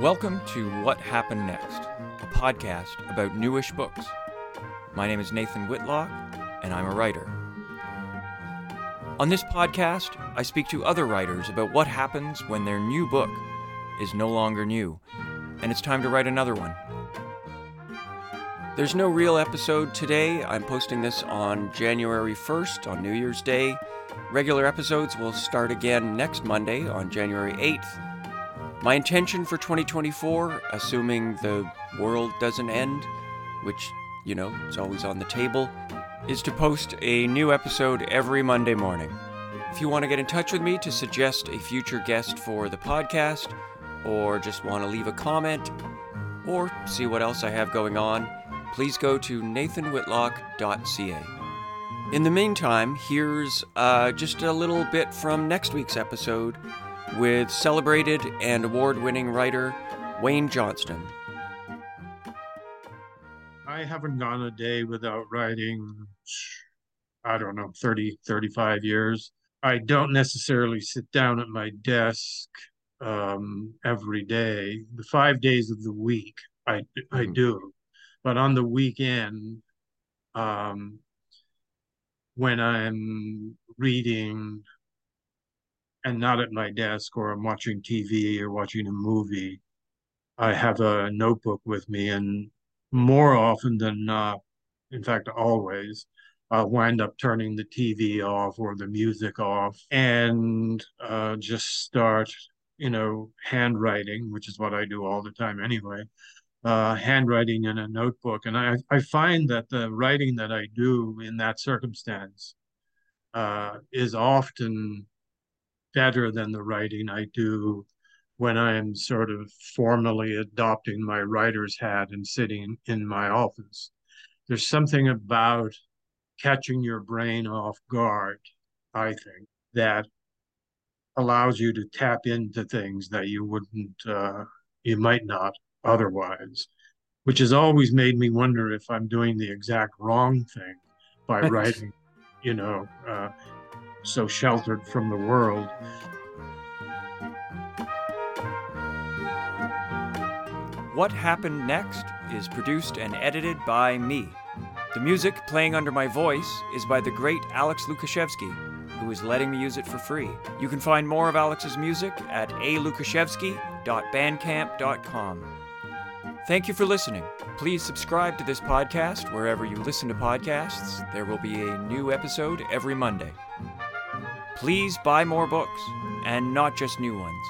Welcome to What Happened Next, a podcast about newish books. My name is Nathan Whitlock, and I'm a writer. On this podcast, I speak to other writers about what happens when their new book is no longer new, and it's time to write another one. There's no real episode today. I'm posting this on January 1st, on New Year's Day. Regular episodes will start again next Monday, on January 8th. My intention for 2024, assuming the world doesn't end, which, you know, it's always on the table, is to post a new episode every Monday morning. If you want to get in touch with me to suggest a future guest for the podcast, or just want to leave a comment, or see what else I have going on, please go to nathanwhitlock.ca. In the meantime, here's uh, just a little bit from next week's episode with celebrated and award winning writer Wayne Johnston. I haven't gone a day without writing, I don't know, 30, 35 years. I don't necessarily sit down at my desk um, every day. The five days of the week, I, mm-hmm. I do. But on the weekend, um, when I'm reading and not at my desk or I'm watching TV or watching a movie, I have a notebook with me. And more often than not, in fact, always, I'll wind up turning the TV off or the music off and uh, just start, you know, handwriting, which is what I do all the time anyway. Uh, handwriting in a notebook. And I, I find that the writing that I do in that circumstance uh, is often better than the writing I do when I'm sort of formally adopting my writer's hat and sitting in my office. There's something about catching your brain off guard, I think, that allows you to tap into things that you wouldn't, uh, you might not otherwise, which has always made me wonder if I'm doing the exact wrong thing by writing, you know, uh, so sheltered from the world. What Happened Next is produced and edited by me. The music playing under my voice is by the great Alex Lukashevsky, who is letting me use it for free. You can find more of Alex's music at alukashevsky.bandcamp.com. Thank you for listening. Please subscribe to this podcast wherever you listen to podcasts. There will be a new episode every Monday. Please buy more books, and not just new ones.